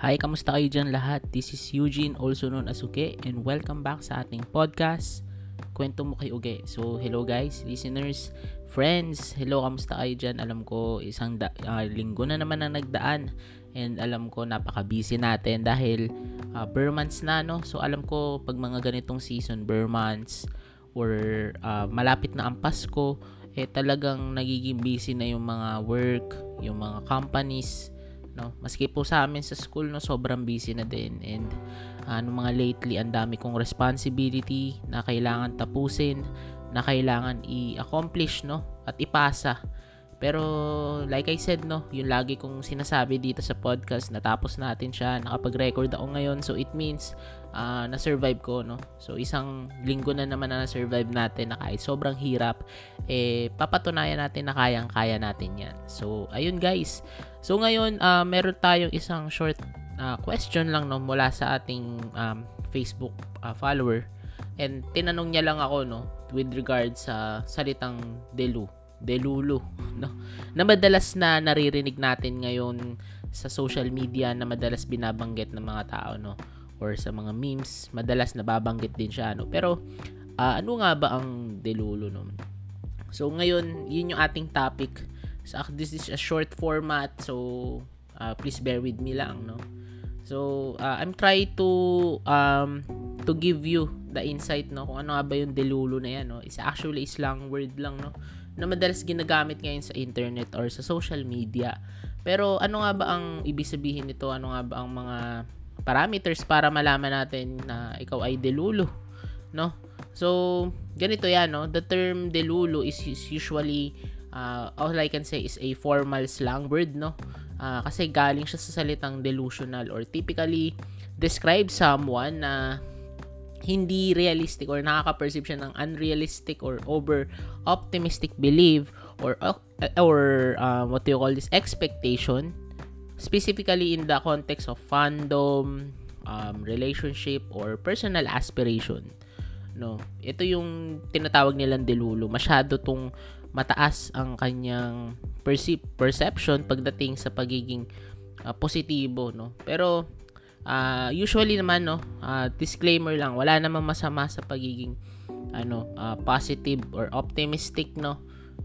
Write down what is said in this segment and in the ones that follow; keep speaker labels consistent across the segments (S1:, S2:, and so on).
S1: Hi, kamusta kayo dyan lahat? This is Eugene, also known as Uge, and welcome back sa ating podcast, Kwento mo kay Uge. So, hello guys, listeners, friends, hello, kamusta kayo dyan? Alam ko, isang da- uh, linggo na naman ang nagdaan, and alam ko, napaka-busy natin dahil uh, bare months na, no? So, alam ko, pag mga ganitong season, bare months, or uh, malapit na ang Pasko, eh talagang nagiging busy na yung mga work, yung mga companies, no? Maski po sa amin sa school no sobrang busy na din. And ano uh, mga lately ang dami kong responsibility na kailangan tapusin na kailangan i-accomplish no? At ipasa. Pero like I said no, yung lagi kong sinasabi dito sa podcast, natapos natin siya, nakapag-record ako ngayon. So it means uh, na-survive ko no. So isang linggo na naman na na-survive natin na kahit sobrang hirap, eh papatunayan natin na kayang-kaya natin 'yan. So ayun guys. So ngayon uh, meron tayong isang short uh, question lang no mula sa ating um, Facebook uh, follower. And tinanong niya lang ako no with regards sa salitang delu delulu no na madalas na naririnig natin ngayon sa social media na madalas binabanggit ng mga tao no or sa mga memes madalas nababanggit din siya no? Pero uh, ano nga ba ang delulu no so ngayon yun yung ating topic. So this is a short format. So uh, please bear with me lang no? So uh, I'm trying to um to give you the insight no? Kung ano nga ba yung delulu na yan no? It's actually slang word lang no? Na madalas ginagamit ngayon sa internet or sa social media. Pero ano nga ba ang ibig sabihin nito? Ano nga ba ang mga parameters para malaman natin na ikaw ay delulu, no? So, ganito 'yan, no? The term delulu is usually uh, all I can say is a formal slang word, no? Uh, kasi galing siya sa salitang delusional or typically describe someone na hindi realistic or nakaka-perceive siya ng unrealistic or over optimistic belief or uh, or uh, what do you call this expectation specifically in the context of fandom um, relationship or personal aspiration. No ito yung tinatawag nilang delulu masyado tong mataas ang kanyang perceive perception pagdating sa pagiging uh, positibo no? Pero uh, usually naman no uh, disclaimer lang wala namang masama sa pagiging ano uh, positive or optimistic no?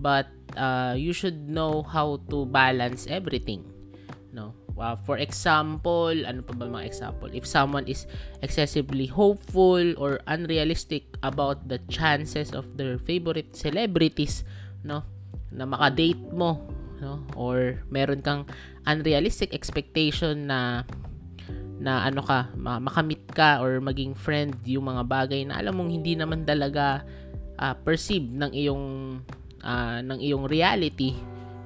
S1: But uh, you should know how to balance everything no? Uh, for example ano pa ba mga example? If someone is excessively hopeful or unrealistic about the chances of their favorite celebrities no? Na makadate mo no? Or meron kang unrealistic expectation na na ano ka, makamit ka or maging friend yung mga bagay na alam mong hindi naman talaga uh, perceive ng iyong uh, ng iyong reality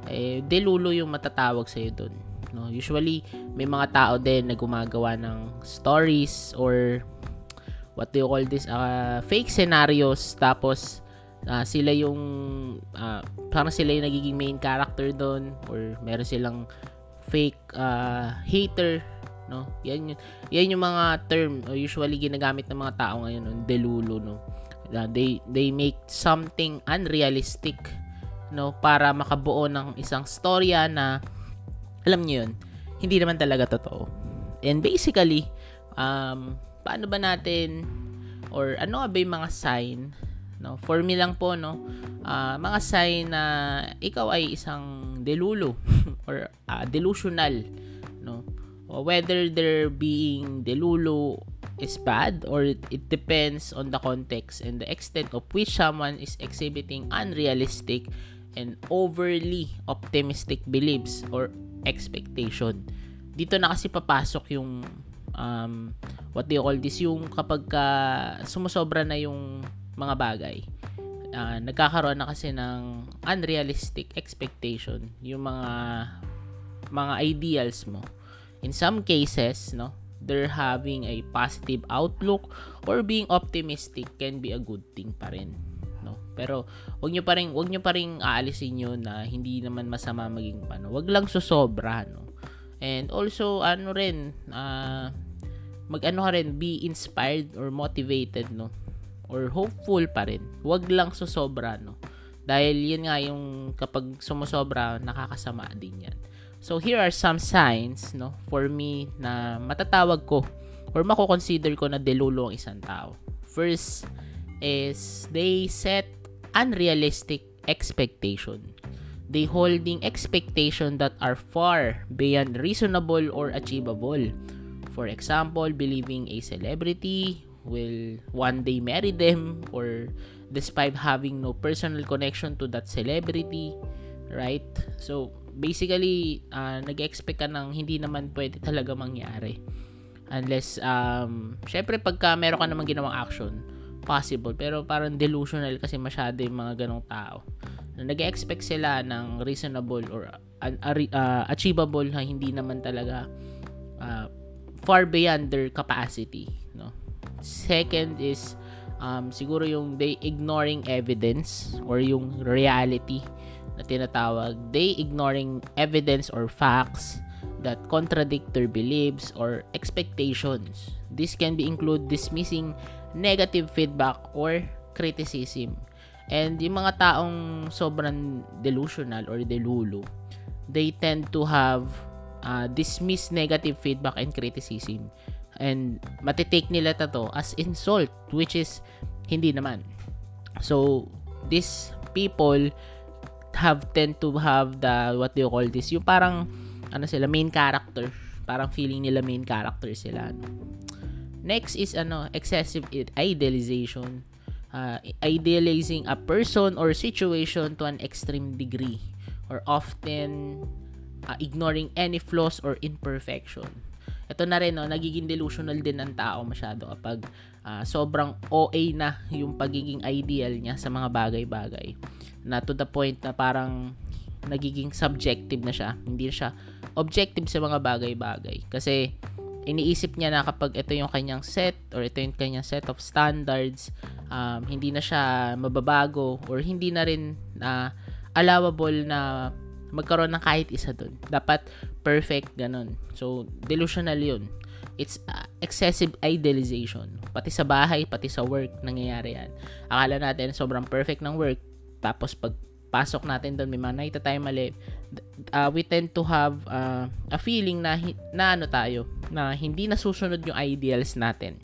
S1: eh delulo yung matatawag sa iyo doon no? Usually may mga tao din na gumagawa ng stories or what do you call this? Uh, fake scenarios. Tapos uh, sila yung uh, parang sila yung nagiging main character doon or meron silang fake uh, hater no? Yan yun, yan yung mga term usually ginagamit ng mga tao ngayon no delulu no? Uh, they they make something unrealistic no? Para makabuo ng isang storya na alam niyo yun? Hindi naman talaga totoo. And basically um paano ba natin or ano ba yung mga sign no? For me lang po no? Uh, mga sign na ikaw ay isang delulu or uh, delusional no? Whether they're being delulu is bad or it, it depends on the context and the extent of which someone is exhibiting unrealistic and overly optimistic beliefs or expectation. Dito na kasi papasok yung um, what do you call this yung kapag ka sumusobra na yung mga bagay. Uh, nagkakaroon na kasi ng unrealistic expectation yung mga mga ideals mo in some cases, no, they're having a positive outlook or being optimistic can be a good thing pa rin. No? Pero wag niyo pa rin wag niyo pa rin aalisin 'yun na hindi naman masama maging ano. Wag lang susobra, no. And also ano rin uh, mag-ano ka rin be inspired or motivated, no. Or hopeful pa rin. Wag lang susobra, no. Dahil yun nga yung kapag sumusobra, nakakasama din yan. So here are some signs no for me na matatawag ko or mako-consider ko na delulo ang isang tao. First is they set unrealistic expectation. They holding expectation that are far beyond reasonable or achievable. For example, believing a celebrity will one day marry them or despite having no personal connection to that celebrity, right? So, basically, uh, nag-expect ka ng hindi naman pwede talaga mangyari. Unless, um, syempre, pagka meron ka naman ginawang action, possible. Pero parang delusional kasi masyado yung mga ganong tao. Na nag-expect sila ng reasonable or uh, uh, achievable na hindi naman talaga uh, far beyond their capacity. No? Second is, um, siguro yung they ignoring evidence or yung reality na tinatawag, they ignoring evidence or facts that contradict their beliefs or expectations. This can be include dismissing negative feedback or criticism. And yung mga taong sobrang delusional or delulu, they tend to have uh, dismiss negative feedback and criticism. And matitake nila to as insult, which is hindi naman. So, these people have tend to have the what do you call this yung parang ano sila main character parang feeling nila main character sila no? Next is ano excessive idealization uh, idealizing a person or situation to an extreme degree or often uh, ignoring any flaws or imperfection ito na rin no nagiging delusional din ang tao masyado kapag uh, sobrang OA na yung pagiging ideal niya sa mga bagay-bagay na to the point na parang nagiging subjective na siya. Hindi siya objective sa mga bagay-bagay. Kasi iniisip niya na kapag ito yung kanyang set or ito yung kanyang set of standards, um, hindi na siya mababago or hindi na rin na uh, allowable na magkaroon ng kahit isa dun. Dapat perfect ganun. So, delusional yun. It's uh, excessive idealization. Pati sa bahay, pati sa work, nangyayari yan. Akala natin sobrang perfect ng work, tapos pag pasok natin doon may mga nakita tayo mali. Uh, we tend to have uh, a feeling na na ano tayo na hindi nasusunod yung ideals natin.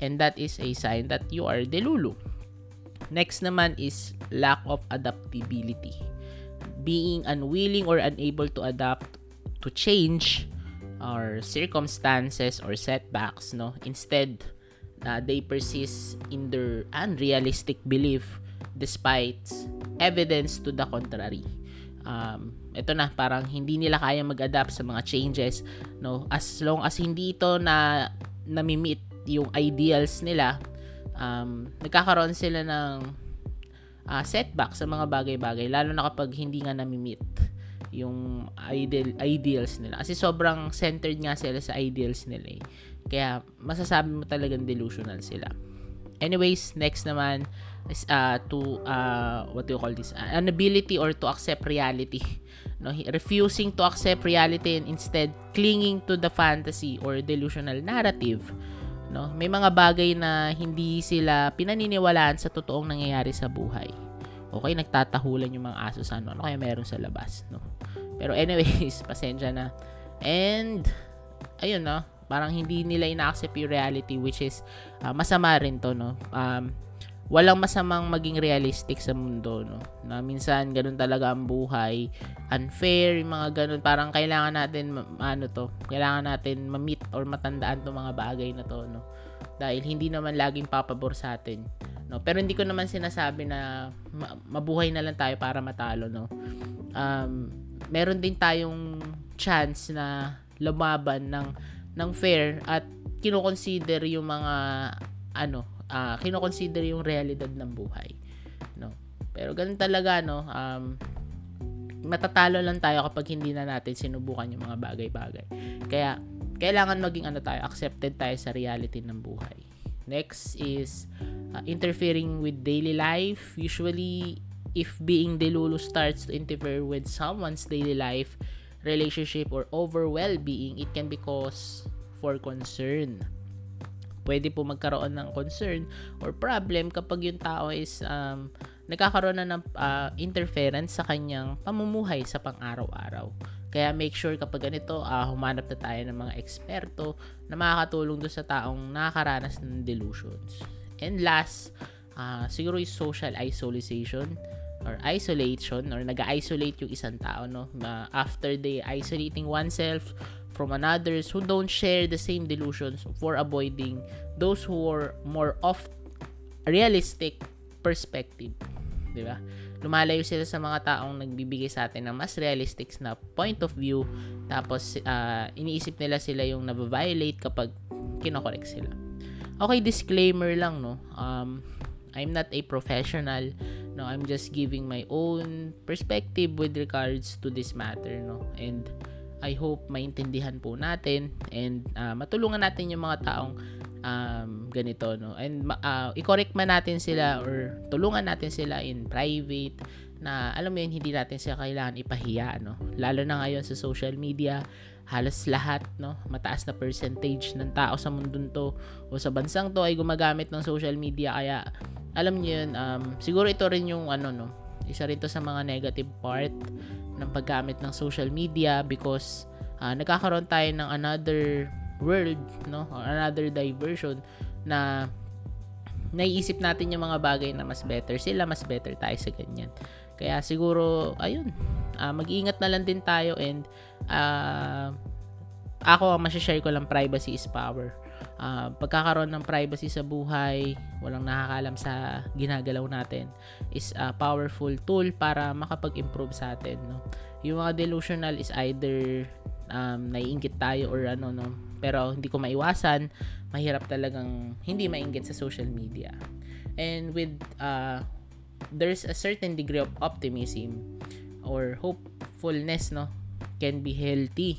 S1: And that is a sign that you are delulu. Next naman is lack of adaptability. Being unwilling or unable to adapt to change or circumstances or setbacks no? Instead uh, they persist in their unrealistic belief despite evidence to the contrary. Um, ito na parang hindi nila kaya mag-adapt sa mga changes no as long as hindi ito na nami-meet yung ideals nila um, nagkakaroon sila ng uh, setback sa mga bagay-bagay lalo na kapag hindi nga nami-meet yung ideal ideals nila kasi sobrang centered nga sila sa ideals nila eh. kaya masasabi mo talagang delusional sila anyways next naman is uh, to uh, what do you call this? Uh, an ability or to accept reality. No refusing to accept reality and instead clinging to the fantasy or delusional narrative. No may mga bagay na hindi sila pinaniniwalaan sa totoong nangyayari sa buhay. Okay nagtatahulan yung mga aso sa ano, ano kaya meron sa labas no? Pero anyways pasensya na. And ayun no parang hindi nila ina-accept yung reality which is uh, masama rin to no um walang masamang maging realistic sa mundo, no? Na minsan, ganun talaga ang buhay. Unfair, yung mga ganun. Parang kailangan natin, ano to, kailangan natin ma-meet or matandaan to mga bagay na to, no? Dahil hindi naman laging papabor sa atin. No? Pero hindi ko naman sinasabi na ma- mabuhay na lang tayo para matalo, no? Um, meron din tayong chance na lumaban ng ng fair at kino-consider yung mga ano uh, kino-consider yung realidad ng buhay no? Pero ganun talaga no? Um, matatalo lang tayo kapag hindi na natin sinubukan yung mga bagay-bagay. Kaya kailangan maging ano tayo accepted tayo sa reality ng buhay. Next is uh, interfering with daily life. Usually if being delulu starts to interfere with someone's daily life relationship or overall well-being it can be cause for concern pwede po magkaroon ng concern or problem kapag yung tao is um, nagkakaroon na ng uh, interference sa kanyang pamumuhay sa pang-araw-araw. Kaya make sure kapag ganito, uh, humanap na tayo ng mga eksperto na makakatulong doon sa taong nakakaranas ng delusions. And last, uh, siguro is social isolation or isolation or nag-isolate yung isang tao no? After they isolating oneself from others who don't share the same delusions for avoiding those who are more off realistic perspective 'di ba? Lumalayo sila sa mga taong nagbibigay sa atin ng mas realistic na point of view tapos uh, iniisip nila sila yung na-violate kapag kinokorek sila. Okay disclaimer lang no? Um I'm not a professional no I'm just giving my own perspective with regards to this matter no? And I hope maintindihan po natin and uh, matulungan natin yung mga taong um, ganito no? And uh, i-correct man natin sila or tulungan natin sila in private na alam mo yun hindi natin sila kailangan ipahiya no? Lalo na ngayon sa social media halos lahat no? Mataas na percentage ng tao sa mundong to o sa bansang to ay gumagamit ng social media. Kaya alam niyo yun um, siguro ito rin yung ano no isa rito sa mga negative part ng paggamit ng social media because uh, nagkakaroon tayo ng another world, no? Or another diversion na naiisip natin yung mga bagay na mas better sila, mas better tayo sa ganyan. Kaya siguro, ayun, uh, mag-iingat na lang din tayo and uh, ako, masashare ko lang privacy is power. Uh, pagkakaroon ng privacy sa buhay, walang nakakalam sa ginagalaw natin, is a powerful tool para makapag-improve sa atin. No? Yung mga delusional is either um, naiingit tayo or ano, no? Pero hindi ko maiwasan, mahirap talagang hindi mainggit sa social media. And with uh, there's a certain degree of optimism or hopefulness no can be healthy.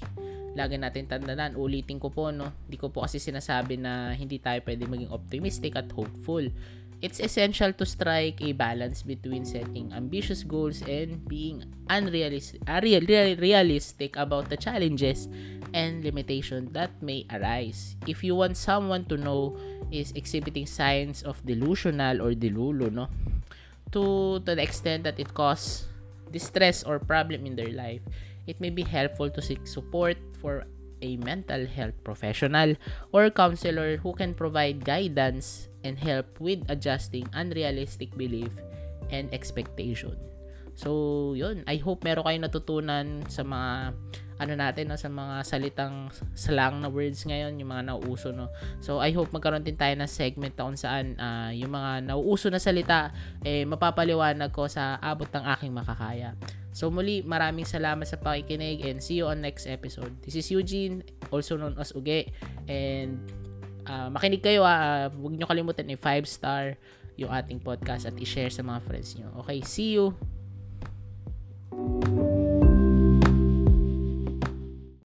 S1: Lagi natin tandaan, ulitin ko po no, hindi ko po kasi sinasabi na hindi tayo pwede maging optimistic at hopeful it's essential to strike a balance between setting ambitious goals and being unrealistic real, real, realistic about the challenges and limitations that may arise. If you want someone to know is exhibiting signs of delusional or delulu, no? To, to the extent that it causes distress or problem in their life, it may be helpful to seek support for a mental health professional or counselor who can provide guidance and help with adjusting unrealistic belief and expectation. So, yun. I hope meron kayong natutunan sa mga ano natin no, sa mga salitang slang na words ngayon, yung mga nauuso no. So I hope magkaroon din tayo ng segment kung saan uh, yung mga nauuso na salita eh mapapaliwanag ko sa abot ng aking makakaya. So muli, maraming salamat sa pakikinig and see you on next episode. This is Eugene, also known as Uge. And uh, makinig kayo ha, uh, huwag nyo kalimutan i 5 star yung ating podcast at i-share sa mga friends nyo. Okay, see you! thank you